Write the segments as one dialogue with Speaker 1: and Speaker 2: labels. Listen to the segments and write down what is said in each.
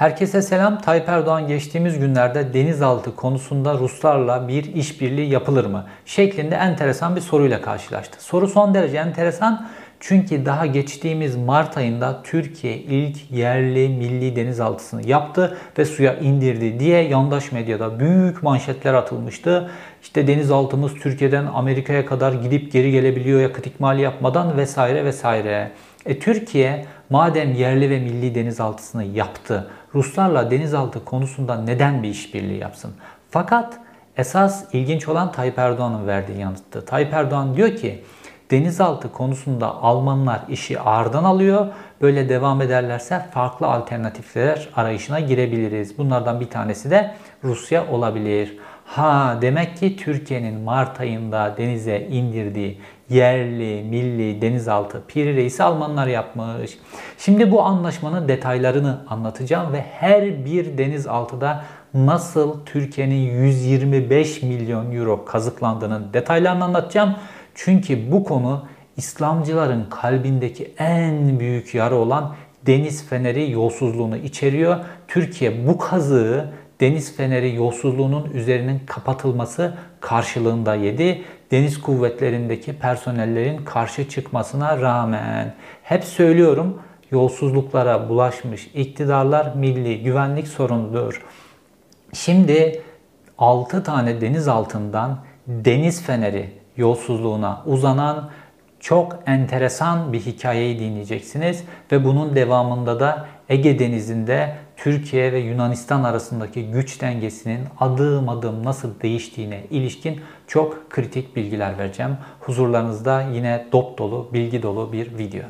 Speaker 1: Herkese selam. Tayyip Erdoğan geçtiğimiz günlerde denizaltı konusunda Ruslarla bir işbirliği yapılır mı? şeklinde enteresan bir soruyla karşılaştı. Soru son derece enteresan çünkü daha geçtiğimiz Mart ayında Türkiye ilk yerli milli denizaltısını yaptı ve suya indirdi diye yandaş medyada büyük manşetler atılmıştı. İşte denizaltımız Türkiye'den Amerika'ya kadar gidip geri gelebiliyor yakıt ikmali yapmadan vesaire vesaire. E Türkiye madem yerli ve milli denizaltısını yaptı, Ruslarla denizaltı konusunda neden bir işbirliği yapsın? Fakat esas ilginç olan Tayyip Erdoğan'ın verdiği yanıttı. Tayyip Erdoğan diyor ki denizaltı konusunda Almanlar işi ağırdan alıyor. Böyle devam ederlerse farklı alternatifler arayışına girebiliriz. Bunlardan bir tanesi de Rusya olabilir. Ha demek ki Türkiye'nin Mart ayında denize indirdiği yerli, milli, denizaltı Piri Reis'i Almanlar yapmış. Şimdi bu anlaşmanın detaylarını anlatacağım ve her bir denizaltıda nasıl Türkiye'nin 125 milyon euro kazıklandığının detaylarını anlatacağım. Çünkü bu konu İslamcıların kalbindeki en büyük yara olan deniz feneri yolsuzluğunu içeriyor. Türkiye bu kazığı deniz feneri yolsuzluğunun üzerinin kapatılması karşılığında yedi. Deniz kuvvetlerindeki personellerin karşı çıkmasına rağmen hep söylüyorum yolsuzluklara bulaşmış iktidarlar milli güvenlik sorunudur. Şimdi 6 tane deniz altından deniz feneri yolsuzluğuna uzanan çok enteresan bir hikayeyi dinleyeceksiniz ve bunun devamında da Ege Denizi'nde Türkiye ve Yunanistan arasındaki güç dengesinin adım adım nasıl değiştiğine ilişkin çok kritik bilgiler vereceğim. Huzurlarınızda yine dop dolu, bilgi dolu bir video.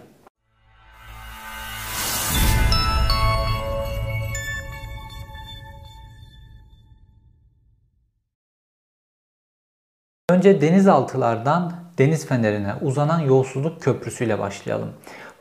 Speaker 1: Önce denizaltılardan deniz fenerine uzanan yolsuzluk köprüsüyle başlayalım.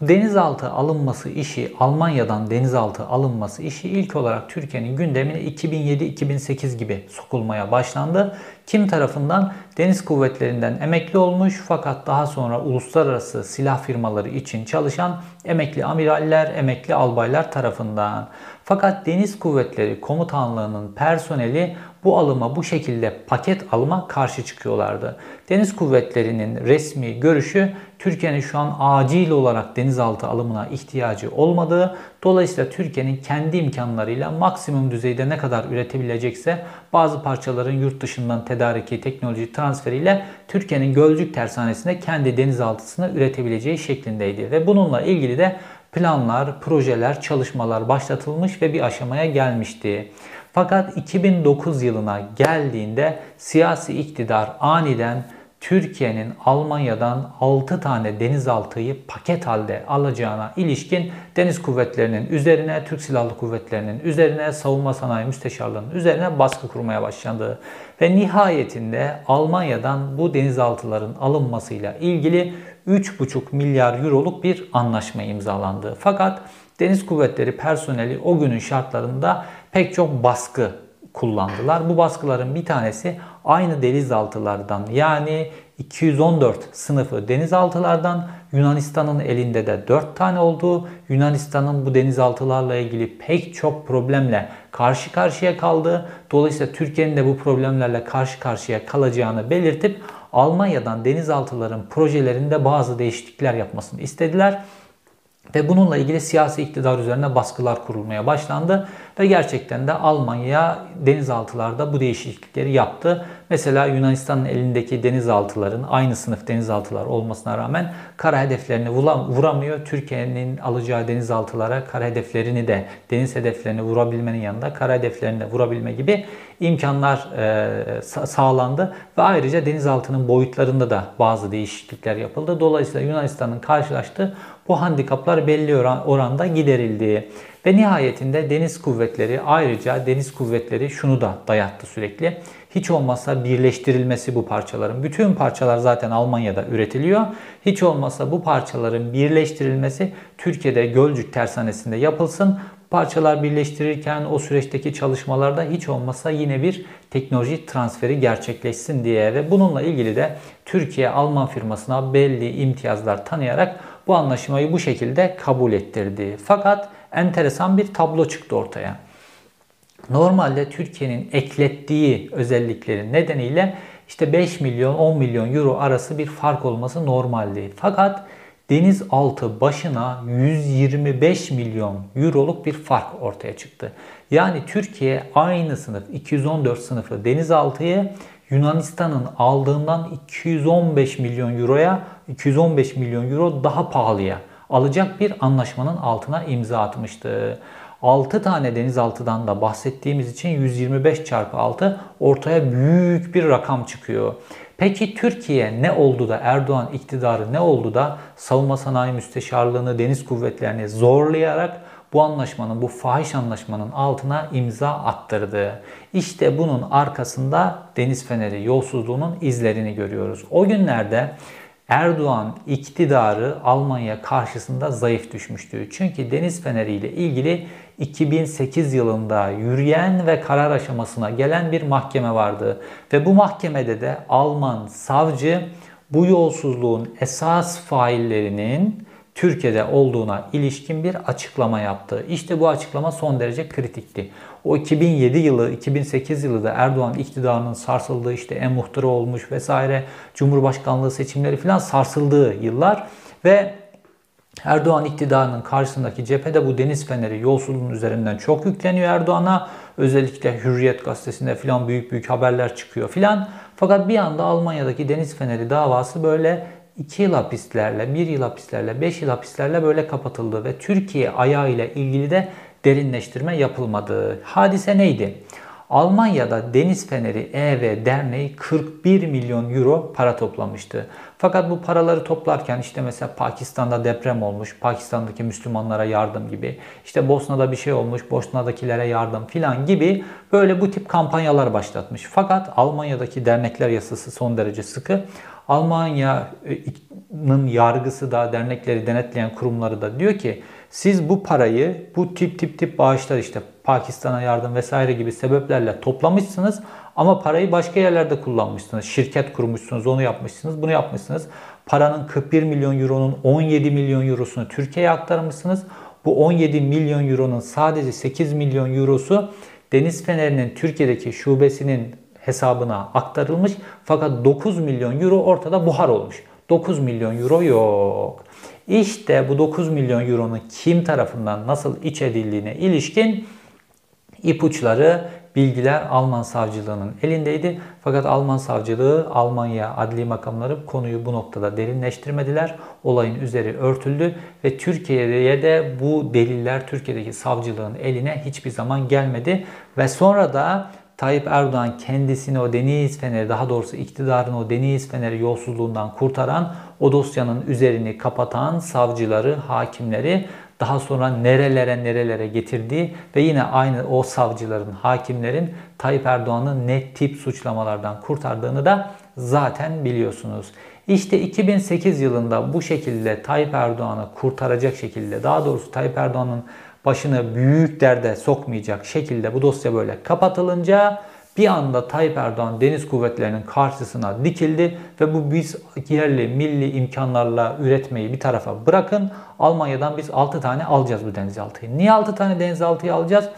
Speaker 1: Denizaltı alınması işi, Almanya'dan denizaltı alınması işi ilk olarak Türkiye'nin gündemine 2007-2008 gibi sokulmaya başlandı. Kim tarafından? Deniz kuvvetlerinden emekli olmuş fakat daha sonra uluslararası silah firmaları için çalışan emekli amiraller, emekli albaylar tarafından. Fakat Deniz Kuvvetleri Komutanlığı'nın personeli bu alıma bu şekilde paket alıma karşı çıkıyorlardı. Deniz Kuvvetleri'nin resmi görüşü Türkiye'nin şu an acil olarak denizaltı alımına ihtiyacı olmadığı, dolayısıyla Türkiye'nin kendi imkanlarıyla maksimum düzeyde ne kadar üretebilecekse bazı parçaların yurt dışından tedariki, teknoloji transferiyle Türkiye'nin Gölcük Tersanesi'nde kendi denizaltısını üretebileceği şeklindeydi. Ve bununla ilgili de planlar, projeler, çalışmalar başlatılmış ve bir aşamaya gelmişti. Fakat 2009 yılına geldiğinde siyasi iktidar aniden Türkiye'nin Almanya'dan 6 tane denizaltıyı paket halde alacağına ilişkin deniz kuvvetlerinin üzerine, Türk Silahlı Kuvvetleri'nin üzerine, savunma sanayi müsteşarlığının üzerine baskı kurmaya başlandı. Ve nihayetinde Almanya'dan bu denizaltıların alınmasıyla ilgili 3,5 milyar euroluk bir anlaşma imzalandı. Fakat Deniz Kuvvetleri personeli o günün şartlarında pek çok baskı kullandılar. Bu baskıların bir tanesi aynı denizaltılardan yani 214 sınıfı denizaltılardan Yunanistan'ın elinde de 4 tane olduğu, Yunanistan'ın bu denizaltılarla ilgili pek çok problemle karşı karşıya kaldığı, dolayısıyla Türkiye'nin de bu problemlerle karşı karşıya kalacağını belirtip Almanya'dan denizaltıların projelerinde bazı değişiklikler yapmasını istediler. Ve bununla ilgili siyasi iktidar üzerine baskılar kurulmaya başlandı. Ve gerçekten de Almanya denizaltılarda bu değişiklikleri yaptı. Mesela Yunanistan'ın elindeki denizaltıların aynı sınıf denizaltılar olmasına rağmen kara hedeflerini vuramıyor. Türkiye'nin alacağı denizaltılara kara hedeflerini de deniz hedeflerini vurabilmenin yanında kara hedeflerini de vurabilme gibi imkanlar e, sağlandı. Ve ayrıca denizaltının boyutlarında da bazı değişiklikler yapıldı. Dolayısıyla Yunanistan'ın karşılaştığı bu handikaplar belli oranda giderildi. Ve nihayetinde deniz kuvvetleri ayrıca deniz kuvvetleri şunu da dayattı sürekli. Hiç olmazsa birleştirilmesi bu parçaların. Bütün parçalar zaten Almanya'da üretiliyor. Hiç olmazsa bu parçaların birleştirilmesi Türkiye'de Gölcük Tersanesi'nde yapılsın. Parçalar birleştirirken o süreçteki çalışmalarda hiç olmazsa yine bir teknoloji transferi gerçekleşsin diye ve bununla ilgili de Türkiye Alman firmasına belli imtiyazlar tanıyarak bu anlaşmayı bu şekilde kabul ettirdi. Fakat enteresan bir tablo çıktı ortaya. Normalde Türkiye'nin eklettiği özelliklerin nedeniyle işte 5 milyon 10 milyon euro arası bir fark olması normaldi. Fakat denizaltı başına 125 milyon euroluk bir fark ortaya çıktı. Yani Türkiye aynı sınıf 214 sınıfı denizaltıyı Yunanistan'ın aldığından 215 milyon euroya 215 milyon euro daha pahalıya alacak bir anlaşmanın altına imza atmıştı. 6 tane denizaltıdan da bahsettiğimiz için 125 çarpı 6 ortaya büyük bir rakam çıkıyor. Peki Türkiye ne oldu da Erdoğan iktidarı ne oldu da savunma sanayi müsteşarlığını deniz kuvvetlerini zorlayarak bu anlaşmanın, bu fahiş anlaşmanın altına imza attırdı. İşte bunun arkasında Deniz Feneri yolsuzluğunun izlerini görüyoruz. O günlerde Erdoğan iktidarı Almanya karşısında zayıf düşmüştü. Çünkü Deniz Feneri ile ilgili 2008 yılında yürüyen ve karar aşamasına gelen bir mahkeme vardı. Ve bu mahkemede de Alman savcı bu yolsuzluğun esas faillerinin Türkiye'de olduğuna ilişkin bir açıklama yaptı. İşte bu açıklama son derece kritikti. O 2007 yılı, 2008 yılı da Erdoğan iktidarının sarsıldığı işte en muhtıra olmuş vesaire Cumhurbaşkanlığı seçimleri falan sarsıldığı yıllar ve Erdoğan iktidarının karşısındaki cephede bu deniz feneri yolsuzluğun üzerinden çok yükleniyor Erdoğan'a. Özellikle Hürriyet gazetesinde filan büyük büyük haberler çıkıyor filan. Fakat bir anda Almanya'daki deniz feneri davası böyle 2 yıl hapislerle, 1 yıl hapislerle, 5 yıl hapislerle böyle kapatıldı ve Türkiye ayağı ile ilgili de derinleştirme yapılmadı. Hadise neydi? Almanya'da Deniz Feneri EV Derneği 41 milyon euro para toplamıştı. Fakat bu paraları toplarken işte mesela Pakistan'da deprem olmuş, Pakistan'daki Müslümanlara yardım gibi, işte Bosna'da bir şey olmuş, Bosna'dakilere yardım filan gibi böyle bu tip kampanyalar başlatmış. Fakat Almanya'daki dernekler yasası son derece sıkı. Almanya'nın yargısı da dernekleri denetleyen kurumları da diyor ki siz bu parayı bu tip tip tip bağışlar işte Pakistan'a yardım vesaire gibi sebeplerle toplamışsınız ama parayı başka yerlerde kullanmışsınız. Şirket kurmuşsunuz, onu yapmışsınız, bunu yapmışsınız. Paranın 41 milyon euronun 17 milyon eurosunu Türkiye'ye aktarmışsınız. Bu 17 milyon euronun sadece 8 milyon eurosu Deniz Feneri'nin Türkiye'deki şubesinin hesabına aktarılmış. Fakat 9 milyon euro ortada buhar olmuş. 9 milyon euro yok. İşte bu 9 milyon euronun kim tarafından nasıl iç edildiğine ilişkin ipuçları, bilgiler Alman savcılığının elindeydi. Fakat Alman savcılığı, Almanya adli makamları konuyu bu noktada derinleştirmediler. Olayın üzeri örtüldü ve Türkiye'ye de bu deliller Türkiye'deki savcılığın eline hiçbir zaman gelmedi. Ve sonra da Tayyip Erdoğan kendisini o deniz feneri daha doğrusu iktidarını o deniz feneri yolsuzluğundan kurtaran o dosyanın üzerini kapatan savcıları, hakimleri daha sonra nerelere nerelere getirdiği ve yine aynı o savcıların, hakimlerin Tayyip Erdoğan'ı ne tip suçlamalardan kurtardığını da zaten biliyorsunuz. İşte 2008 yılında bu şekilde Tayyip Erdoğan'ı kurtaracak şekilde daha doğrusu Tayyip Erdoğan'ın başını büyük derde sokmayacak şekilde bu dosya böyle kapatılınca bir anda Tayyip Erdoğan deniz kuvvetlerinin karşısına dikildi ve bu biz yerli milli imkanlarla üretmeyi bir tarafa bırakın. Almanya'dan biz 6 tane alacağız bu denizaltıyı. Niye 6 tane denizaltıyı alacağız?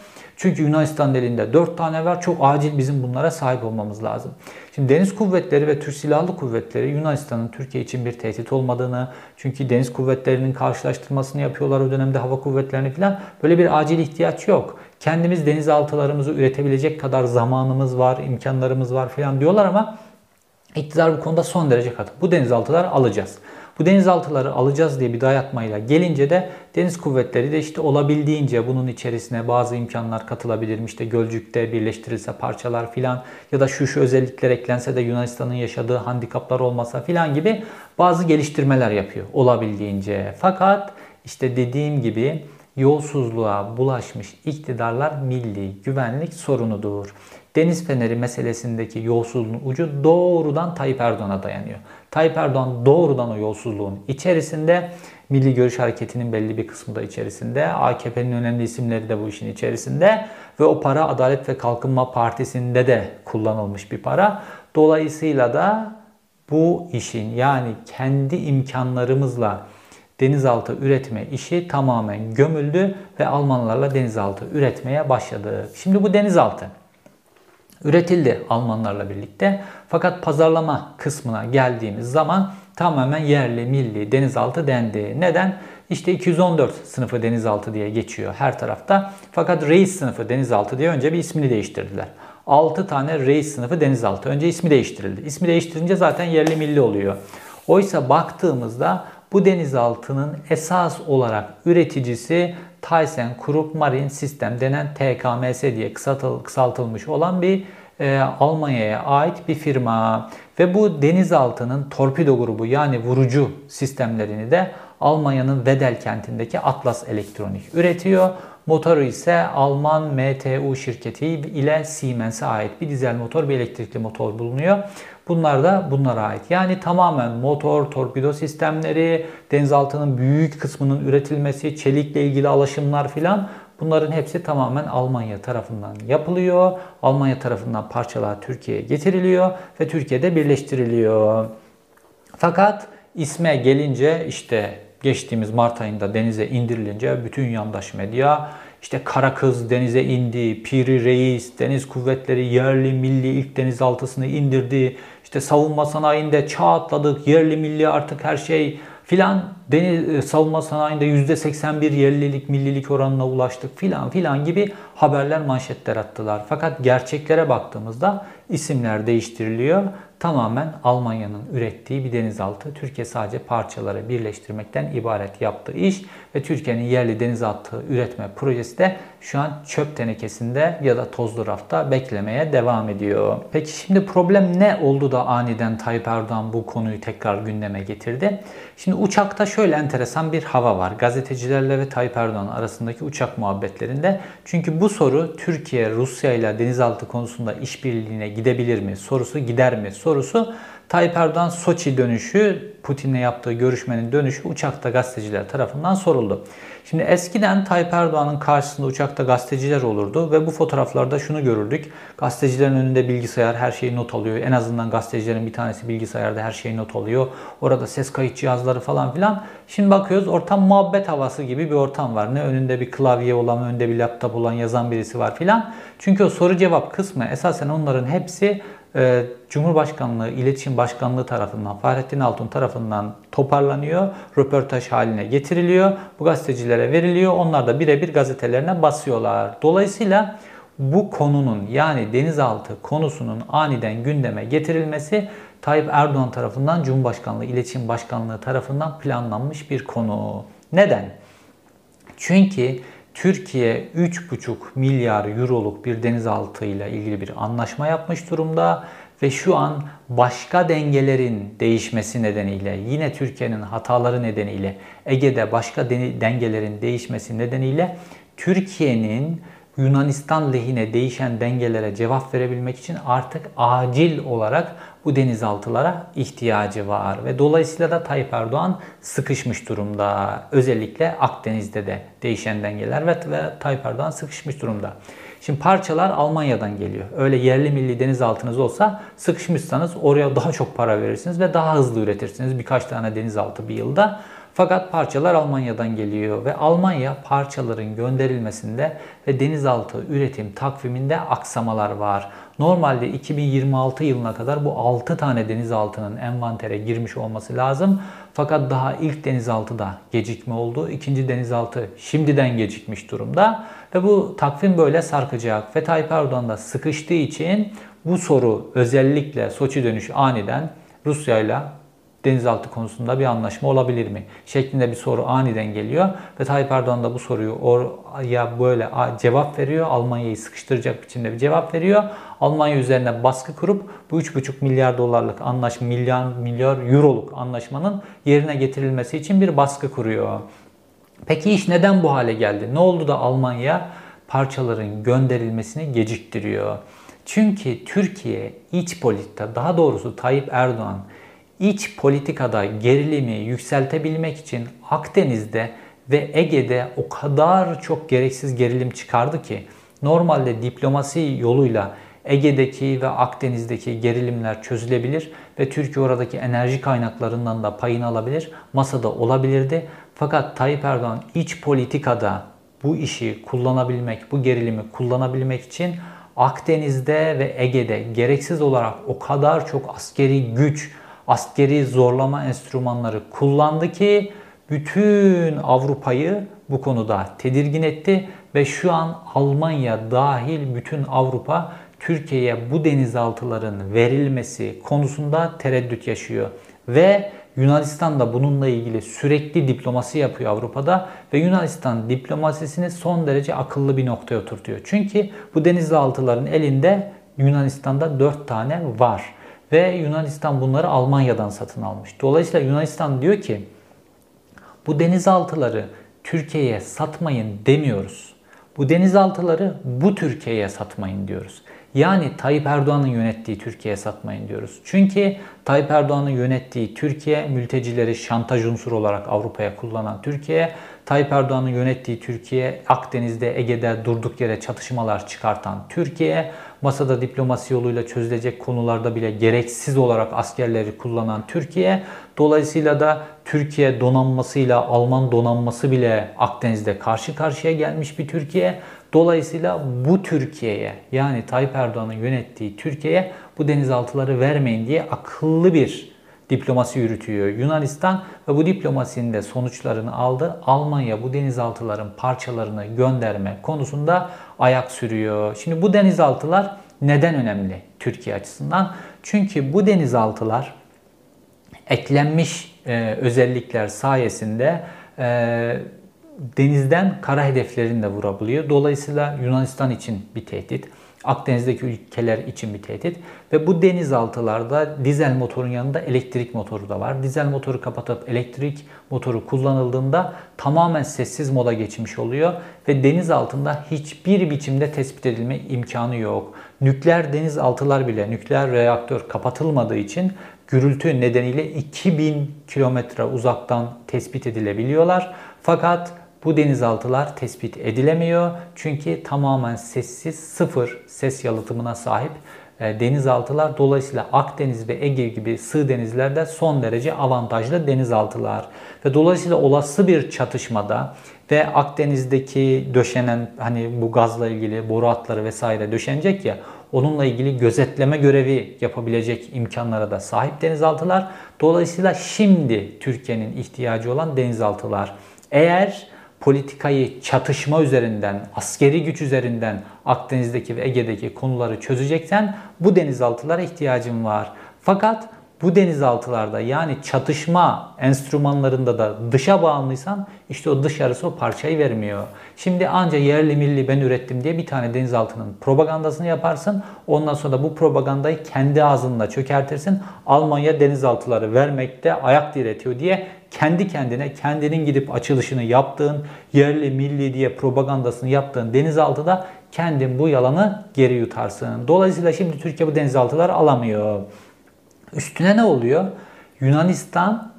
Speaker 1: Çünkü Yunanistan elinde 4 tane var. Çok acil bizim bunlara sahip olmamız lazım. Şimdi deniz kuvvetleri ve Türk Silahlı Kuvvetleri Yunanistan'ın Türkiye için bir tehdit olmadığını, çünkü deniz kuvvetlerinin karşılaştırmasını yapıyorlar o dönemde hava kuvvetlerini falan. Böyle bir acil ihtiyaç yok. Kendimiz denizaltılarımızı üretebilecek kadar zamanımız var, imkanlarımız var falan diyorlar ama iktidar bu konuda son derece katı. Bu denizaltıları alacağız. Bu denizaltıları alacağız diye bir dayatmayla gelince de deniz kuvvetleri de işte olabildiğince bunun içerisine bazı imkanlar katılabilir. İşte Gölcük'te birleştirilse parçalar filan ya da şu şu özellikler eklense de Yunanistan'ın yaşadığı handikaplar olmasa filan gibi bazı geliştirmeler yapıyor olabildiğince. Fakat işte dediğim gibi yolsuzluğa bulaşmış iktidarlar milli güvenlik sorunudur. Deniz Feneri meselesindeki yolsuzluğun ucu doğrudan Tayyip Erdoğan'a dayanıyor. Tayyip Erdoğan doğrudan o yolsuzluğun içerisinde Milli Görüş Hareketi'nin belli bir kısmı da içerisinde. AKP'nin önemli isimleri de bu işin içerisinde. Ve o para Adalet ve Kalkınma Partisi'nde de kullanılmış bir para. Dolayısıyla da bu işin yani kendi imkanlarımızla denizaltı üretme işi tamamen gömüldü ve Almanlarla denizaltı üretmeye başladı. Şimdi bu denizaltı üretildi Almanlarla birlikte. Fakat pazarlama kısmına geldiğimiz zaman tamamen yerli milli denizaltı dendi. Neden? İşte 214 sınıfı denizaltı diye geçiyor her tarafta. Fakat reis sınıfı denizaltı diye önce bir ismini değiştirdiler. 6 tane reis sınıfı denizaltı. Önce ismi değiştirildi. İsmi değiştirince zaten yerli milli oluyor. Oysa baktığımızda bu denizaltının esas olarak üreticisi ThyssenKrupp Marine System denen TKMS diye kısaltılmış olan bir e, Almanya'ya ait bir firma. Ve bu denizaltının torpido grubu yani vurucu sistemlerini de Almanya'nın Wedel kentindeki Atlas Elektronik üretiyor. Motoru ise Alman MTU şirketi ile Siemens'e ait bir dizel motor, bir elektrikli motor bulunuyor. Bunlar da bunlara ait. Yani tamamen motor, torpido sistemleri, denizaltının büyük kısmının üretilmesi, çelikle ilgili alaşımlar filan bunların hepsi tamamen Almanya tarafından yapılıyor. Almanya tarafından parçalar Türkiye'ye getiriliyor ve Türkiye'de birleştiriliyor. Fakat isme gelince işte geçtiğimiz Mart ayında denize indirilince bütün yandaş medya işte Kara Kız denize indi, Piri Reis, deniz kuvvetleri yerli milli ilk denizaltısını indirdi. İşte savunma sanayinde çağ atladık, yerli milli artık her şey filan deniz e, savunma sanayinde %81 yerlilik millilik oranına ulaştık filan filan gibi haberler manşetler attılar. Fakat gerçeklere baktığımızda isimler değiştiriliyor tamamen Almanya'nın ürettiği bir denizaltı. Türkiye sadece parçaları birleştirmekten ibaret yaptığı iş ve Türkiye'nin yerli denizaltı üretme projesi de şu an çöp tenekesinde ya da tozlu rafta beklemeye devam ediyor. Peki şimdi problem ne oldu da aniden Tayyip Erdoğan bu konuyu tekrar gündeme getirdi? Şimdi uçakta şöyle enteresan bir hava var. Gazetecilerle ve Tayyip Erdoğan arasındaki uçak muhabbetlerinde. Çünkü bu soru Türkiye Rusya ile denizaltı konusunda işbirliğine gidebilir mi? Sorusu gider mi? Sorusu Tayyip Erdoğan Soçi dönüşü, Putin'le yaptığı görüşmenin dönüşü uçakta gazeteciler tarafından soruldu. Şimdi eskiden Tayyip Erdoğan'ın karşısında uçakta gazeteciler olurdu ve bu fotoğraflarda şunu görürdük. Gazetecilerin önünde bilgisayar her şeyi not alıyor. En azından gazetecilerin bir tanesi bilgisayarda her şeyi not alıyor. Orada ses kayıt cihazları falan filan. Şimdi bakıyoruz ortam muhabbet havası gibi bir ortam var. Ne önünde bir klavye olan, önünde bir laptop olan yazan birisi var filan. Çünkü o soru cevap kısmı esasen onların hepsi e, Cumhurbaşkanlığı İletişim Başkanlığı tarafından, Fahrettin Altun tarafından toparlanıyor, röportaj haline getiriliyor, bu gazetecilere veriliyor, onlar da birebir gazetelerine basıyorlar. Dolayısıyla bu konunun yani denizaltı konusunun aniden gündeme getirilmesi Tayyip Erdoğan tarafından Cumhurbaşkanlığı İletişim Başkanlığı tarafından planlanmış bir konu. Neden? Çünkü Türkiye 3,5 milyar euroluk bir denizaltı ile ilgili bir anlaşma yapmış durumda ve şu an başka dengelerin değişmesi nedeniyle yine Türkiye'nin hataları nedeniyle Ege'de başka dengelerin değişmesi nedeniyle Türkiye'nin Yunanistan lehine değişen dengelere cevap verebilmek için artık acil olarak bu denizaltılara ihtiyacı var. Ve dolayısıyla da Tayyip Erdoğan sıkışmış durumda. Özellikle Akdeniz'de de değişen dengeler ve, ve Tayyip Erdoğan sıkışmış durumda. Şimdi parçalar Almanya'dan geliyor. Öyle yerli milli denizaltınız olsa sıkışmışsanız oraya daha çok para verirsiniz ve daha hızlı üretirsiniz. Birkaç tane denizaltı bir yılda. Fakat parçalar Almanya'dan geliyor ve Almanya parçaların gönderilmesinde ve denizaltı üretim takviminde aksamalar var. Normalde 2026 yılına kadar bu 6 tane denizaltının envantere girmiş olması lazım. Fakat daha ilk denizaltıda gecikme oldu. İkinci denizaltı şimdiden gecikmiş durumda. Ve bu takvim böyle sarkacak. Ve Tayyip Erdoğan da sıkıştığı için bu soru özellikle Soçi dönüşü aniden Rusya ile denizaltı konusunda bir anlaşma olabilir mi? Şeklinde bir soru aniden geliyor ve Tayyip Erdoğan da bu soruyu ya böyle cevap veriyor. Almanya'yı sıkıştıracak biçimde bir cevap veriyor. Almanya üzerine baskı kurup bu 3,5 milyar dolarlık anlaşma, milyar, milyar euroluk anlaşmanın yerine getirilmesi için bir baskı kuruyor. Peki iş neden bu hale geldi? Ne oldu da Almanya parçaların gönderilmesini geciktiriyor? Çünkü Türkiye iç politika, daha doğrusu Tayyip Erdoğan iç politikada gerilimi yükseltebilmek için Akdeniz'de ve Ege'de o kadar çok gereksiz gerilim çıkardı ki normalde diplomasi yoluyla Ege'deki ve Akdeniz'deki gerilimler çözülebilir ve Türkiye oradaki enerji kaynaklarından da payını alabilir, masada olabilirdi. Fakat Tayyip Erdoğan iç politikada bu işi kullanabilmek, bu gerilimi kullanabilmek için Akdeniz'de ve Ege'de gereksiz olarak o kadar çok askeri güç, askeri zorlama enstrümanları kullandı ki bütün Avrupa'yı bu konuda tedirgin etti ve şu an Almanya dahil bütün Avrupa Türkiye'ye bu denizaltıların verilmesi konusunda tereddüt yaşıyor. Ve Yunanistan da bununla ilgili sürekli diplomasi yapıyor Avrupa'da ve Yunanistan diplomasisini son derece akıllı bir noktaya oturtuyor. Çünkü bu denizaltıların elinde Yunanistan'da 4 tane var ve Yunanistan bunları Almanya'dan satın almış. Dolayısıyla Yunanistan diyor ki bu denizaltıları Türkiye'ye satmayın demiyoruz. Bu denizaltıları bu Türkiye'ye satmayın diyoruz. Yani Tayyip Erdoğan'ın yönettiği Türkiye'ye satmayın diyoruz. Çünkü Tayyip Erdoğan'ın yönettiği Türkiye mültecileri şantaj unsuru olarak Avrupa'ya kullanan Türkiye, Tayyip Erdoğan'ın yönettiği Türkiye Akdeniz'de, Ege'de durduk yere çatışmalar çıkartan Türkiye, masada diplomasi yoluyla çözülecek konularda bile gereksiz olarak askerleri kullanan Türkiye, dolayısıyla da Türkiye donanmasıyla Alman donanması bile Akdeniz'de karşı karşıya gelmiş bir Türkiye. Dolayısıyla bu Türkiye'ye yani Tayyip Erdoğan'ın yönettiği Türkiye'ye bu denizaltıları vermeyin diye akıllı bir diplomasi yürütüyor Yunanistan ve bu diplomasinin de sonuçlarını aldı. Almanya bu denizaltıların parçalarını gönderme konusunda ayak sürüyor. Şimdi bu denizaltılar neden önemli Türkiye açısından? Çünkü bu denizaltılar eklenmiş e, özellikler sayesinde e, denizden kara hedeflerini de vurabiliyor. Dolayısıyla Yunanistan için bir tehdit. Akdeniz'deki ülkeler için bir tehdit ve bu denizaltılarda dizel motorun yanında elektrik motoru da var. Dizel motoru kapatıp elektrik motoru kullanıldığında tamamen sessiz moda geçmiş oluyor ve deniz altında hiçbir biçimde tespit edilme imkanı yok. Nükleer denizaltılar bile nükleer reaktör kapatılmadığı için gürültü nedeniyle 2000 kilometre uzaktan tespit edilebiliyorlar. Fakat bu denizaltılar tespit edilemiyor. Çünkü tamamen sessiz, sıfır ses yalıtımına sahip e, denizaltılar. Dolayısıyla Akdeniz ve Ege gibi sığ denizlerde son derece avantajlı denizaltılar. Ve dolayısıyla olası bir çatışmada ve Akdeniz'deki döşenen hani bu gazla ilgili boru hatları vesaire döşenecek ya onunla ilgili gözetleme görevi yapabilecek imkanlara da sahip denizaltılar. Dolayısıyla şimdi Türkiye'nin ihtiyacı olan denizaltılar. Eğer politikayı çatışma üzerinden, askeri güç üzerinden Akdeniz'deki ve Ege'deki konuları çözeceksen bu denizaltılara ihtiyacın var. Fakat bu denizaltılarda yani çatışma enstrümanlarında da dışa bağımlıysan işte o dışarısı o parçayı vermiyor. Şimdi anca yerli milli ben ürettim diye bir tane denizaltının propagandasını yaparsın. Ondan sonra da bu propagandayı kendi ağzınla çökertirsin. Almanya denizaltıları vermekte ayak diretiyor diye kendi kendine kendinin gidip açılışını yaptığın, yerli milli diye propagandasını yaptığın denizaltıda kendin bu yalanı geri yutarsın. Dolayısıyla şimdi Türkiye bu denizaltıları alamıyor. Üstüne ne oluyor? Yunanistan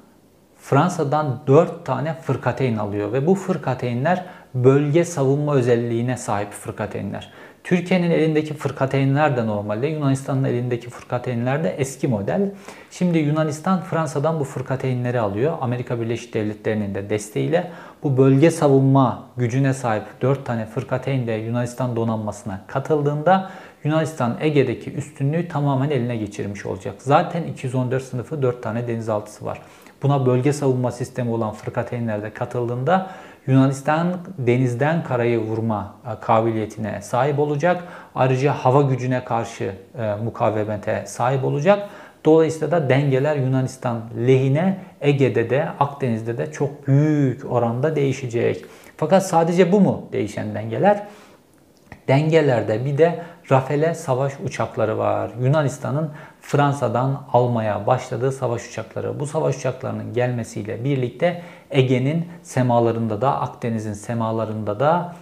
Speaker 1: Fransa'dan 4 tane fırkateyn alıyor ve bu fırkateynler bölge savunma özelliğine sahip fırkateynler. Türkiye'nin elindeki fırkateynler de normalde, Yunanistan'ın elindeki fırkateynler de eski model. Şimdi Yunanistan Fransa'dan bu fırkateynleri alıyor. Amerika Birleşik Devletleri'nin de desteğiyle bu bölge savunma gücüne sahip 4 tane fırkateyn de Yunanistan donanmasına katıldığında Yunanistan Ege'deki üstünlüğü tamamen eline geçirmiş olacak. Zaten 214 sınıfı 4 tane denizaltısı var. Buna bölge savunma sistemi olan fırkateynler de katıldığında Yunanistan denizden karayı vurma e, kabiliyetine sahip olacak. Ayrıca hava gücüne karşı e, mukavemete sahip olacak. Dolayısıyla da dengeler Yunanistan lehine Ege'de de Akdeniz'de de çok büyük oranda değişecek. Fakat sadece bu mu değişen dengeler? Dengelerde bir de Rafale savaş uçakları var. Yunanistan'ın Fransa'dan almaya başladığı savaş uçakları. Bu savaş uçaklarının gelmesiyle birlikte Ege'nin semalarında da Akdeniz'in semalarında da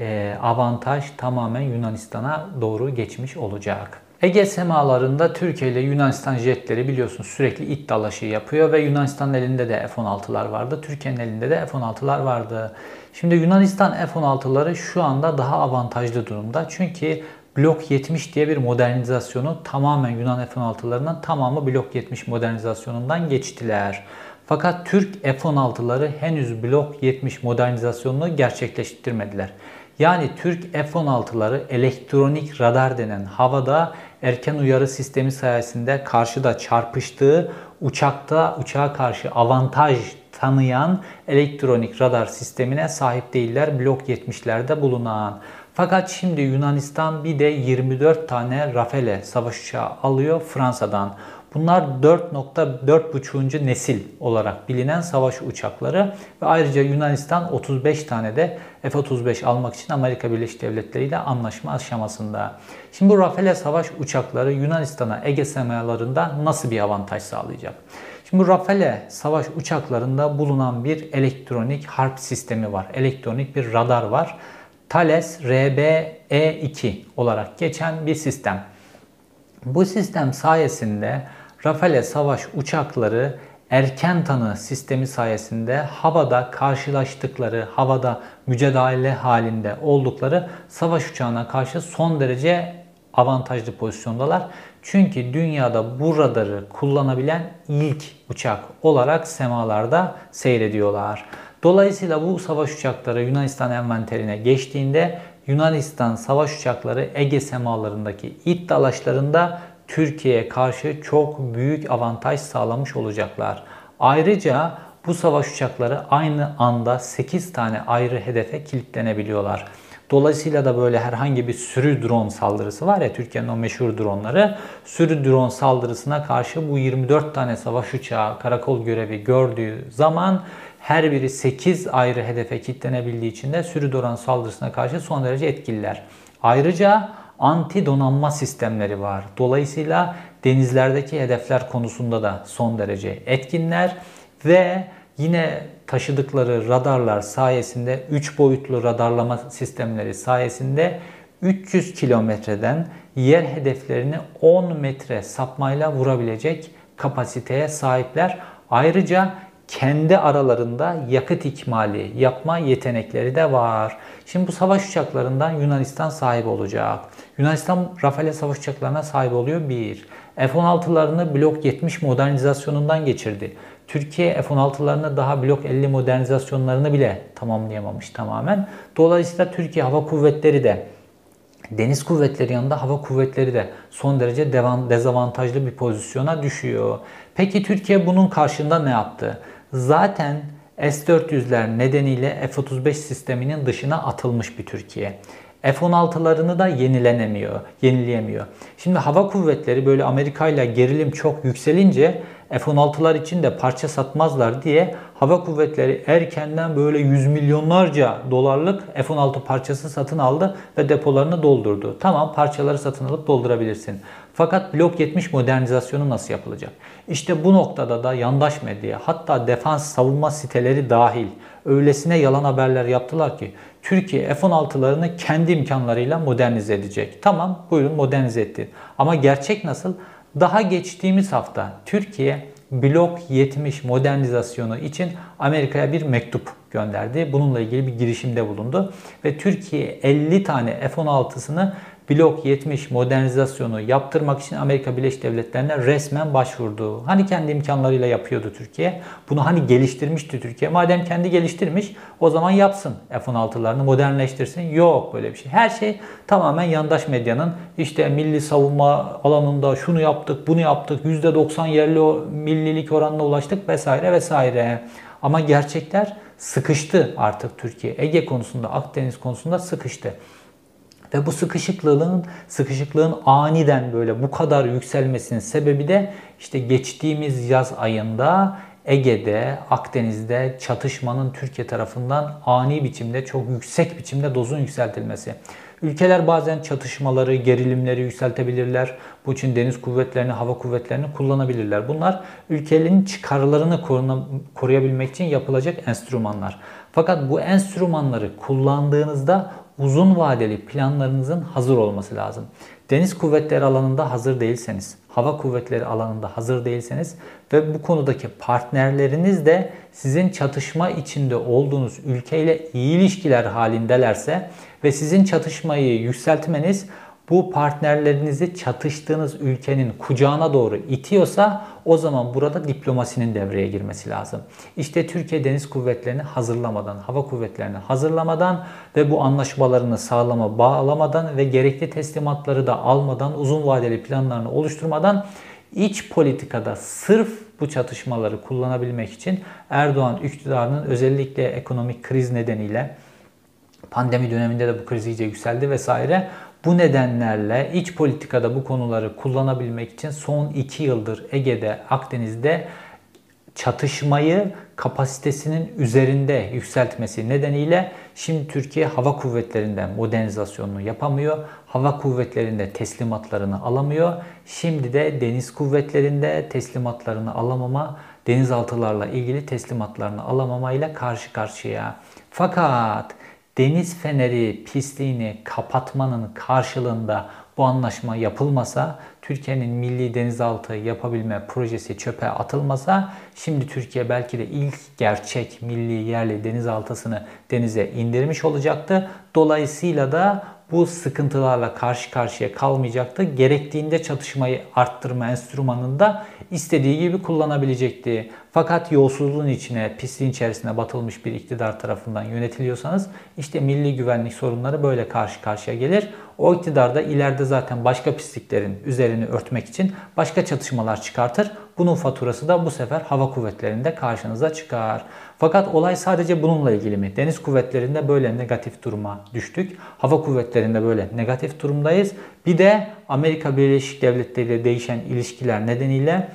Speaker 1: e, avantaj tamamen Yunanistan'a doğru geçmiş olacak. Ege semalarında Türkiye ile Yunanistan jetleri biliyorsunuz sürekli it yapıyor ve Yunanistan'ın elinde de F-16'lar vardı. Türkiye'nin elinde de F-16'lar vardı. Şimdi Yunanistan F-16'ları şu anda daha avantajlı durumda. Çünkü Blok 70 diye bir modernizasyonu tamamen Yunan F-16'larının tamamı Blok 70 modernizasyonundan geçtiler. Fakat Türk F-16'ları henüz Blok 70 modernizasyonunu gerçekleştirmediler. Yani Türk F-16'ları elektronik radar denen havada erken uyarı sistemi sayesinde karşıda çarpıştığı uçakta uçağa karşı avantaj tanıyan elektronik radar sistemine sahip değiller blok 70'lerde bulunan. Fakat şimdi Yunanistan bir de 24 tane Rafale savaş uçağı alıyor Fransa'dan. Bunlar 4.4.5. nesil olarak bilinen savaş uçakları ve ayrıca Yunanistan 35 tane de F-35 almak için Amerika Birleşik Devletleri ile anlaşma aşamasında. Şimdi bu Rafale savaş uçakları Yunanistan'a Ege semalarında nasıl bir avantaj sağlayacak? Şimdi Rafale savaş uçaklarında bulunan bir elektronik harp sistemi var. Elektronik bir radar var. Thales RBE2 olarak geçen bir sistem. Bu sistem sayesinde Rafale savaş uçakları erken tanı sistemi sayesinde havada karşılaştıkları, havada mücadele halinde oldukları savaş uçağına karşı son derece avantajlı pozisyondalar. Çünkü dünyada bu radarı kullanabilen ilk uçak olarak semalarda seyrediyorlar. Dolayısıyla bu savaş uçakları Yunanistan envanterine geçtiğinde Yunanistan savaş uçakları Ege semalarındaki it dalaşlarında Türkiye'ye karşı çok büyük avantaj sağlamış olacaklar. Ayrıca bu savaş uçakları aynı anda 8 tane ayrı hedefe kilitlenebiliyorlar. Dolayısıyla da böyle herhangi bir sürü drone saldırısı var ya Türkiye'nin o meşhur dronları. Sürü drone saldırısına karşı bu 24 tane savaş uçağı karakol görevi gördüğü zaman her biri 8 ayrı hedefe kilitlenebildiği için de sürü drone saldırısına karşı son derece etkililer. Ayrıca anti donanma sistemleri var. Dolayısıyla denizlerdeki hedefler konusunda da son derece etkinler ve yine taşıdıkları radarlar sayesinde 3 boyutlu radarlama sistemleri sayesinde 300 kilometreden yer hedeflerini 10 metre sapmayla vurabilecek kapasiteye sahipler. Ayrıca kendi aralarında yakıt ikmali yapma yetenekleri de var. Şimdi bu savaş uçaklarından Yunanistan sahip olacak. Yunanistan Rafale savaş uçaklarına sahip oluyor bir. F-16'larını Blok 70 modernizasyonundan geçirdi. Türkiye F-16'larını daha Blok 50 modernizasyonlarını bile tamamlayamamış tamamen. Dolayısıyla Türkiye Hava Kuvvetleri de Deniz kuvvetleri yanında hava kuvvetleri de son derece devam, dezavantajlı bir pozisyona düşüyor. Peki Türkiye bunun karşında ne yaptı? Zaten S-400'ler nedeniyle F-35 sisteminin dışına atılmış bir Türkiye. F-16'larını da yenilenemiyor, yenileyemiyor. Şimdi hava kuvvetleri böyle Amerika ile gerilim çok yükselince F-16'lar için de parça satmazlar diye hava kuvvetleri erkenden böyle yüz milyonlarca dolarlık F-16 parçası satın aldı ve depolarını doldurdu. Tamam parçaları satın alıp doldurabilirsin. Fakat Blok 70 modernizasyonu nasıl yapılacak? İşte bu noktada da yandaş medya hatta defans savunma siteleri dahil öylesine yalan haberler yaptılar ki Türkiye F-16'larını kendi imkanlarıyla modernize edecek. Tamam buyurun modernize etti. Ama gerçek nasıl? Daha geçtiğimiz hafta Türkiye Blok 70 modernizasyonu için Amerika'ya bir mektup gönderdi. Bununla ilgili bir girişimde bulundu. Ve Türkiye 50 tane F-16'sını Blok 70 modernizasyonu yaptırmak için Amerika Birleşik Devletleri'ne resmen başvurdu. Hani kendi imkanlarıyla yapıyordu Türkiye. Bunu hani geliştirmişti Türkiye. Madem kendi geliştirmiş o zaman yapsın F-16'larını modernleştirsin. Yok böyle bir şey. Her şey tamamen yandaş medyanın işte milli savunma alanında şunu yaptık, bunu yaptık, %90 yerli millilik oranına ulaştık vesaire vesaire. Ama gerçekler sıkıştı artık Türkiye. Ege konusunda, Akdeniz konusunda sıkıştı. Ve bu sıkışıklığın sıkışıklığın aniden böyle bu kadar yükselmesinin sebebi de işte geçtiğimiz yaz ayında Ege'de, Akdeniz'de çatışmanın Türkiye tarafından ani biçimde, çok yüksek biçimde dozun yükseltilmesi. Ülkeler bazen çatışmaları, gerilimleri yükseltebilirler. Bu için deniz kuvvetlerini, hava kuvvetlerini kullanabilirler. Bunlar ülkelerin çıkarlarını koruyabilmek için yapılacak enstrümanlar. Fakat bu enstrümanları kullandığınızda uzun vadeli planlarınızın hazır olması lazım. Deniz kuvvetleri alanında hazır değilseniz, hava kuvvetleri alanında hazır değilseniz ve bu konudaki partnerleriniz de sizin çatışma içinde olduğunuz ülkeyle iyi ilişkiler halindelerse ve sizin çatışmayı yükseltmeniz bu partnerlerinizi çatıştığınız ülkenin kucağına doğru itiyorsa o zaman burada diplomasinin devreye girmesi lazım. İşte Türkiye Deniz Kuvvetleri'ni hazırlamadan, hava kuvvetlerini hazırlamadan ve bu anlaşmalarını sağlama bağlamadan ve gerekli teslimatları da almadan, uzun vadeli planlarını oluşturmadan iç politikada sırf bu çatışmaları kullanabilmek için Erdoğan iktidarının özellikle ekonomik kriz nedeniyle pandemi döneminde de bu kriz iyice yükseldi vesaire. Bu nedenlerle iç politikada bu konuları kullanabilmek için son iki yıldır Ege'de, Akdeniz'de çatışmayı kapasitesinin üzerinde yükseltmesi nedeniyle şimdi Türkiye hava kuvvetlerinden modernizasyonunu yapamıyor. Hava kuvvetlerinde teslimatlarını alamıyor. Şimdi de deniz kuvvetlerinde teslimatlarını alamama, denizaltılarla ilgili teslimatlarını alamamayla karşı karşıya. Fakat deniz feneri pisliğini kapatmanın karşılığında bu anlaşma yapılmasa, Türkiye'nin milli denizaltı yapabilme projesi çöpe atılmasa, şimdi Türkiye belki de ilk gerçek milli yerli denizaltısını denize indirmiş olacaktı. Dolayısıyla da bu sıkıntılarla karşı karşıya kalmayacaktı. Gerektiğinde çatışmayı arttırma enstrümanında istediği gibi kullanabilecekti. Fakat yolsuzluğun içine, pisliğin içerisine batılmış bir iktidar tarafından yönetiliyorsanız işte milli güvenlik sorunları böyle karşı karşıya gelir. O iktidar da ileride zaten başka pisliklerin üzerini örtmek için başka çatışmalar çıkartır. Bunun faturası da bu sefer hava kuvvetlerinde karşınıza çıkar. Fakat olay sadece bununla ilgili mi? Deniz kuvvetlerinde böyle negatif duruma düştük. Hava kuvvetlerinde böyle negatif durumdayız. Bir de Amerika Birleşik Devletleri ile değişen ilişkiler nedeniyle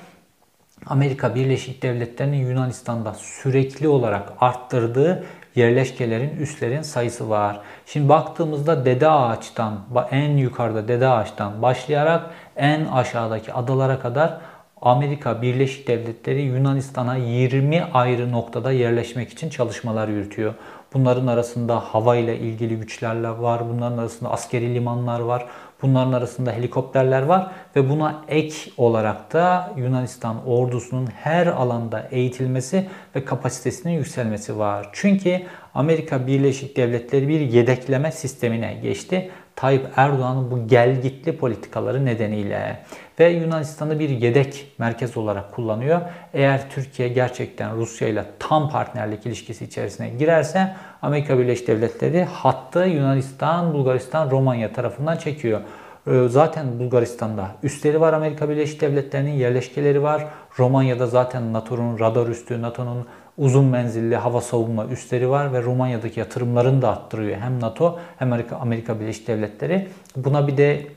Speaker 1: Amerika Birleşik Devletleri'nin Yunanistan'da sürekli olarak arttırdığı yerleşkelerin, üslerin sayısı var. Şimdi baktığımızda Dede Ağaç'tan, en yukarıda Dede Ağaç'tan başlayarak en aşağıdaki adalara kadar Amerika Birleşik Devletleri Yunanistan'a 20 ayrı noktada yerleşmek için çalışmalar yürütüyor. Bunların arasında hava ile ilgili güçlerle var, bunların arasında askeri limanlar var, bunların arasında helikopterler var ve buna ek olarak da Yunanistan ordusunun her alanda eğitilmesi ve kapasitesinin yükselmesi var. Çünkü Amerika Birleşik Devletleri bir yedekleme sistemine geçti. Tayyip Erdoğan'ın bu gelgitli politikaları nedeniyle ve Yunanistan'ı bir yedek merkez olarak kullanıyor. Eğer Türkiye gerçekten Rusya ile tam partnerlik ilişkisi içerisine girerse Amerika Birleşik Devletleri hattı Yunanistan, Bulgaristan, Romanya tarafından çekiyor. Ee, zaten Bulgaristan'da üstleri var Amerika Birleşik Devletleri'nin yerleşkeleri var. Romanya'da zaten NATO'nun radar üstü, NATO'nun uzun menzilli hava savunma üsleri var ve Romanya'daki yatırımlarını da arttırıyor. Hem NATO hem Amerika, Amerika Birleşik Devletleri. Buna bir de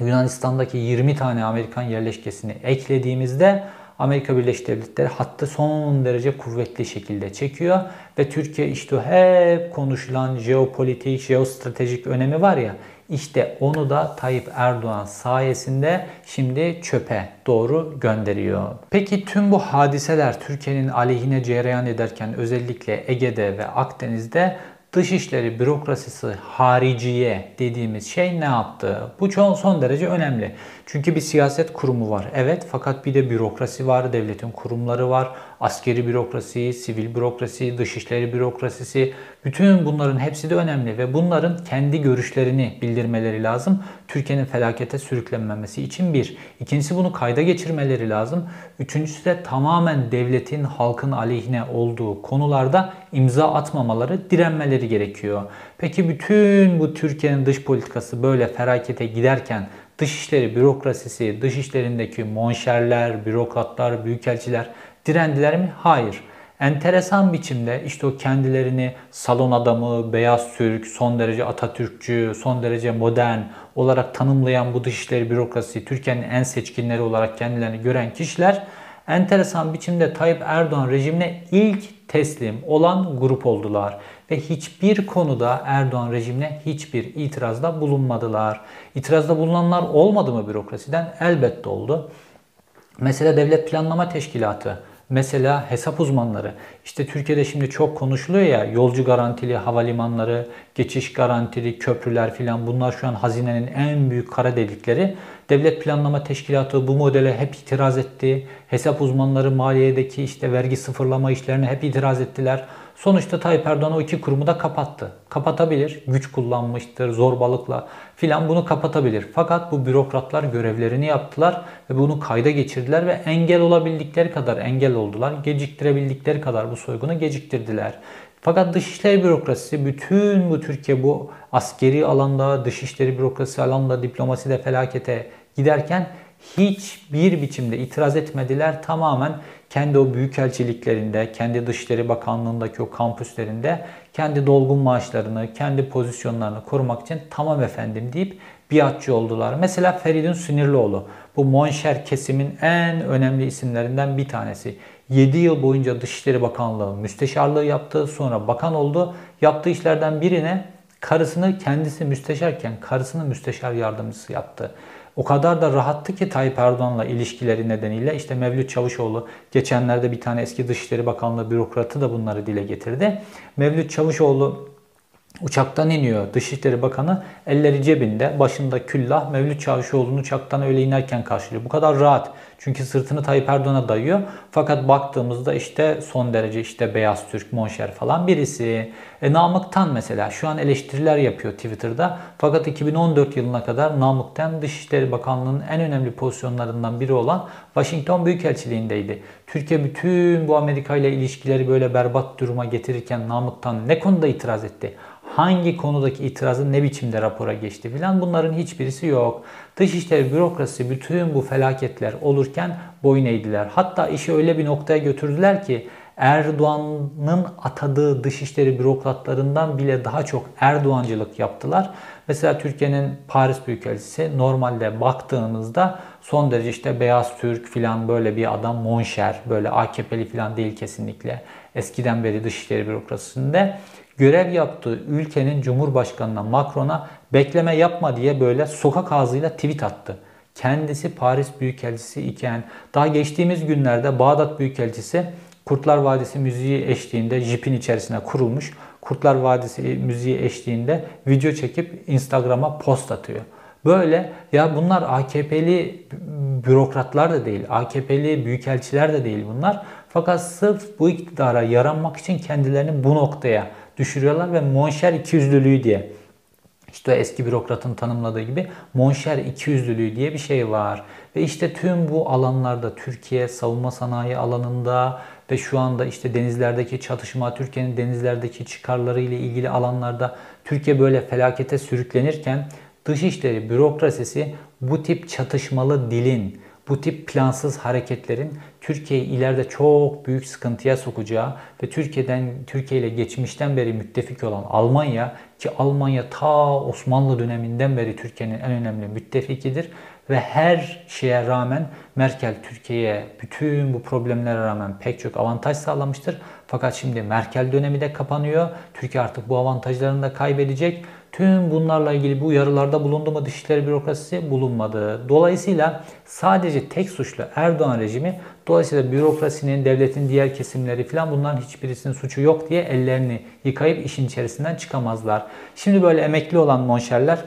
Speaker 1: Yunanistan'daki 20 tane Amerikan yerleşkesini eklediğimizde Amerika Birleşik Devletleri hattı son derece kuvvetli şekilde çekiyor ve Türkiye işte hep konuşulan jeopolitik, jeostratejik önemi var ya işte onu da Tayyip Erdoğan sayesinde şimdi çöpe doğru gönderiyor. Peki tüm bu hadiseler Türkiye'nin aleyhine cereyan ederken özellikle Ege'de ve Akdeniz'de dışişleri bürokrasisi hariciye dediğimiz şey ne yaptı? Bu çok son derece önemli. Çünkü bir siyaset kurumu var. Evet fakat bir de bürokrasi var, devletin kurumları var. Askeri bürokrasi, sivil bürokrasi, dışişleri bürokrasisi bütün bunların hepsi de önemli ve bunların kendi görüşlerini bildirmeleri lazım. Türkiye'nin felakete sürüklenmemesi için bir. İkincisi bunu kayda geçirmeleri lazım. Üçüncüsü de tamamen devletin halkın aleyhine olduğu konularda imza atmamaları, direnmeleri gerekiyor. Peki bütün bu Türkiye'nin dış politikası böyle felakete giderken dışişleri bürokrasisi, dışişlerindeki monşerler, bürokratlar, büyükelçiler direndiler mi? Hayır. Enteresan biçimde işte o kendilerini salon adamı, beyaz Türk, son derece Atatürkçü, son derece modern olarak tanımlayan bu dışişleri bürokrasi, Türkiye'nin en seçkinleri olarak kendilerini gören kişiler enteresan biçimde Tayyip Erdoğan rejimine ilk teslim olan grup oldular ve hiçbir konuda Erdoğan rejimine hiçbir itirazda bulunmadılar. İtirazda bulunanlar olmadı mı bürokrasiden? Elbette oldu. Mesela Devlet Planlama Teşkilatı, mesela hesap uzmanları. İşte Türkiye'de şimdi çok konuşuluyor ya yolcu garantili havalimanları, geçiş garantili köprüler filan bunlar şu an hazinenin en büyük kara delikleri. Devlet Planlama Teşkilatı bu modele hep itiraz etti. Hesap uzmanları maliyedeki işte vergi sıfırlama işlerine hep itiraz ettiler. Sonuçta Tayyip Erdoğan o iki kurumu da kapattı. Kapatabilir. Güç kullanmıştır, zorbalıkla filan bunu kapatabilir. Fakat bu bürokratlar görevlerini yaptılar ve bunu kayda geçirdiler ve engel olabildikleri kadar engel oldular. Geciktirebildikleri kadar bu soygunu geciktirdiler. Fakat dışişleri bürokrasisi bütün bu Türkiye bu askeri alanda, dışişleri bürokrasisi alanda, diplomaside felakete giderken hiçbir biçimde itiraz etmediler. Tamamen kendi o büyükelçiliklerinde, kendi Dışişleri Bakanlığındaki o kampüslerinde kendi dolgun maaşlarını, kendi pozisyonlarını korumak için tamam efendim deyip biatçı oldular. Mesela Feridun Sinirlioğlu bu Monşer kesimin en önemli isimlerinden bir tanesi. 7 yıl boyunca Dışişleri Bakanlığı müsteşarlığı yaptı. Sonra bakan oldu. Yaptığı işlerden birine karısını kendisi müsteşarken karısını müsteşar yardımcısı yaptı. O kadar da rahattı ki Tayyip Erdoğan'la ilişkileri nedeniyle işte Mevlüt Çavuşoğlu geçenlerde bir tane eski Dışişleri Bakanlığı bürokratı da bunları dile getirdi. Mevlüt Çavuşoğlu Uçaktan iniyor Dışişleri Bakanı elleri cebinde başında küllah Mevlüt Çavuşoğlu'nu uçaktan öyle inerken karşılıyor. Bu kadar rahat. Çünkü sırtını Tayyip Erdoğan'a dayıyor. Fakat baktığımızda işte son derece işte Beyaz Türk, Monşer falan birisi. E, Namık'tan mesela şu an eleştiriler yapıyor Twitter'da. Fakat 2014 yılına kadar Namık'tan Dışişleri Bakanlığı'nın en önemli pozisyonlarından biri olan Washington Büyükelçiliğindeydi. Türkiye bütün bu Amerika ile ilişkileri böyle berbat duruma getirirken Namık'tan ne konuda itiraz etti? Hangi konudaki itirazın ne biçimde rapora geçti filan bunların hiçbirisi yok. Dışişleri bürokrasi bütün bu felaketler olurken boyun eğdiler. Hatta işi öyle bir noktaya götürdüler ki Erdoğan'ın atadığı dışişleri bürokratlarından bile daha çok Erdoğancılık yaptılar. Mesela Türkiye'nin Paris Büyükelçisi normalde baktığınızda son derece işte beyaz Türk filan böyle bir adam Monşer böyle AKP'li filan değil kesinlikle. Eskiden beri dışişleri bürokrasisinde görev yaptığı ülkenin Cumhurbaşkanı'na Macron'a bekleme yapma diye böyle sokak ağzıyla tweet attı. Kendisi Paris Büyükelçisi iken daha geçtiğimiz günlerde Bağdat Büyükelçisi Kurtlar Vadisi müziği eşliğinde jipin içerisine kurulmuş. Kurtlar Vadisi müziği eşliğinde video çekip Instagram'a post atıyor. Böyle ya bunlar AKP'li bürokratlar da değil, AKP'li büyükelçiler de değil bunlar. Fakat sırf bu iktidara yaranmak için kendilerini bu noktaya düşürüyorlar ve monşer ikiyüzlülüğü diye işte eski bürokratın tanımladığı gibi monşer ikiyüzlülüğü diye bir şey var. Ve işte tüm bu alanlarda Türkiye savunma sanayi alanında ve şu anda işte denizlerdeki çatışma, Türkiye'nin denizlerdeki çıkarları ile ilgili alanlarda Türkiye böyle felakete sürüklenirken dışişleri bürokrasisi bu tip çatışmalı dilin, bu tip plansız hareketlerin Türkiye'yi ileride çok büyük sıkıntıya sokacağı ve Türkiye'den Türkiye ile geçmişten beri müttefik olan Almanya ki Almanya ta Osmanlı döneminden beri Türkiye'nin en önemli müttefikidir ve her şeye rağmen Merkel Türkiye'ye bütün bu problemlere rağmen pek çok avantaj sağlamıştır. Fakat şimdi Merkel dönemi de kapanıyor. Türkiye artık bu avantajlarını da kaybedecek. Tüm bunlarla ilgili bu uyarılarda bulundu mu Dışişleri Bürokrasisi? Bulunmadı. Dolayısıyla sadece tek suçlu Erdoğan rejimi dolayısıyla bürokrasinin, devletin diğer kesimleri falan bunların hiçbirisinin suçu yok diye ellerini yıkayıp işin içerisinden çıkamazlar. Şimdi böyle emekli olan monşerler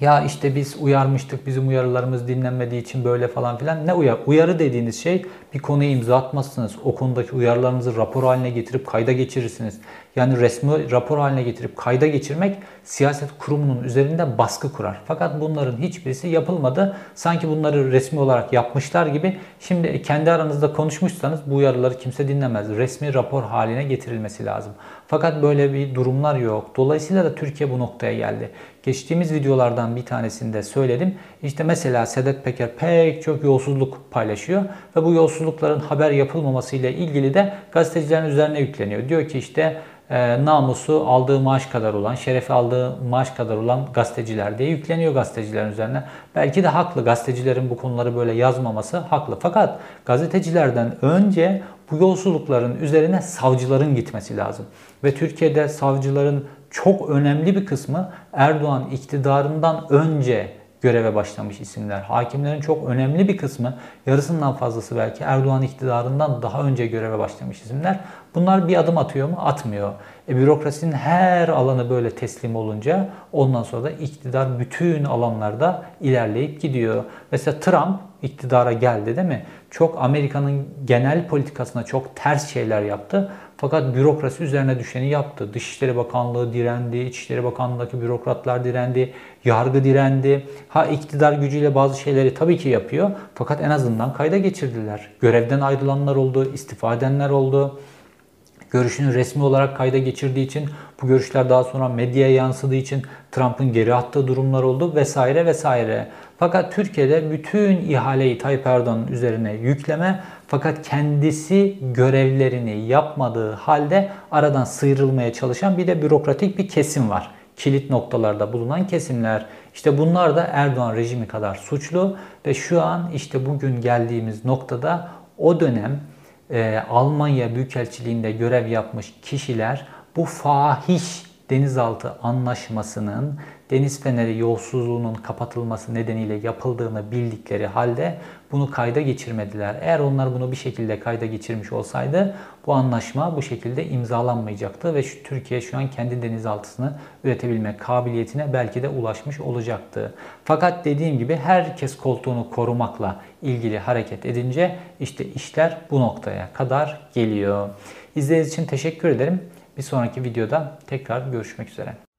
Speaker 1: ya işte biz uyarmıştık bizim uyarılarımız dinlenmediği için böyle falan filan. Ne uyar? Uyarı dediğiniz şey bir konuya imza atmazsınız. O konudaki uyarılarınızı rapor haline getirip kayda geçirirsiniz. Yani resmi rapor haline getirip kayda geçirmek siyaset kurumunun üzerinde baskı kurar. Fakat bunların hiçbirisi yapılmadı. Sanki bunları resmi olarak yapmışlar gibi şimdi kendi aranızda konuşmuşsanız bu uyarıları kimse dinlemez. Resmi rapor haline getirilmesi lazım. Fakat böyle bir durumlar yok. Dolayısıyla da Türkiye bu noktaya geldi. Geçtiğimiz videolardan bir tanesinde söyledim. İşte mesela Sedat Peker pek çok yolsuzluk paylaşıyor ve bu yolsuzlukların haber yapılmaması ile ilgili de gazetecilerin üzerine yükleniyor. Diyor ki işte e, namusu aldığı maaş kadar olan, şerefi aldığı maaş kadar olan gazeteciler diye yükleniyor gazetecilerin üzerine. Belki de haklı gazetecilerin bu konuları böyle yazmaması haklı. Fakat gazetecilerden önce bu yolsuzlukların üzerine savcıların gitmesi lazım. Ve Türkiye'de savcıların çok önemli bir kısmı Erdoğan iktidarından önce göreve başlamış isimler. Hakimlerin çok önemli bir kısmı, yarısından fazlası belki Erdoğan iktidarından daha önce göreve başlamış isimler. Bunlar bir adım atıyor mu? Atmıyor. E, bürokrasinin her alanı böyle teslim olunca ondan sonra da iktidar bütün alanlarda ilerleyip gidiyor. Mesela Trump iktidara geldi değil mi? Çok Amerika'nın genel politikasına çok ters şeyler yaptı. Fakat bürokrasi üzerine düşeni yaptı. Dışişleri Bakanlığı direndi, İçişleri Bakanlığı'ndaki bürokratlar direndi, yargı direndi. Ha iktidar gücüyle bazı şeyleri tabii ki yapıyor. Fakat en azından kayda geçirdiler. Görevden ayrılanlar oldu, istifa edenler oldu görüşünü resmi olarak kayda geçirdiği için bu görüşler daha sonra medyaya yansıdığı için Trump'ın geri attığı durumlar oldu vesaire vesaire. Fakat Türkiye'de bütün ihaleyi Tayyip Erdoğan'ın üzerine yükleme fakat kendisi görevlerini yapmadığı halde aradan sıyrılmaya çalışan bir de bürokratik bir kesim var. Kilit noktalarda bulunan kesimler. İşte bunlar da Erdoğan rejimi kadar suçlu ve şu an işte bugün geldiğimiz noktada o dönem e, Almanya Büyükelçiliğinde görev yapmış kişiler bu fahiş denizaltı anlaşmasının deniz feneri yolsuzluğunun kapatılması nedeniyle yapıldığını bildikleri halde bunu kayda geçirmediler. Eğer onlar bunu bir şekilde kayda geçirmiş olsaydı bu anlaşma bu şekilde imzalanmayacaktı ve şu Türkiye şu an kendi denizaltısını üretebilme kabiliyetine belki de ulaşmış olacaktı. Fakat dediğim gibi herkes koltuğunu korumakla ilgili hareket edince işte işler bu noktaya kadar geliyor. İzlediğiniz için teşekkür ederim. Bir sonraki videoda tekrar görüşmek üzere.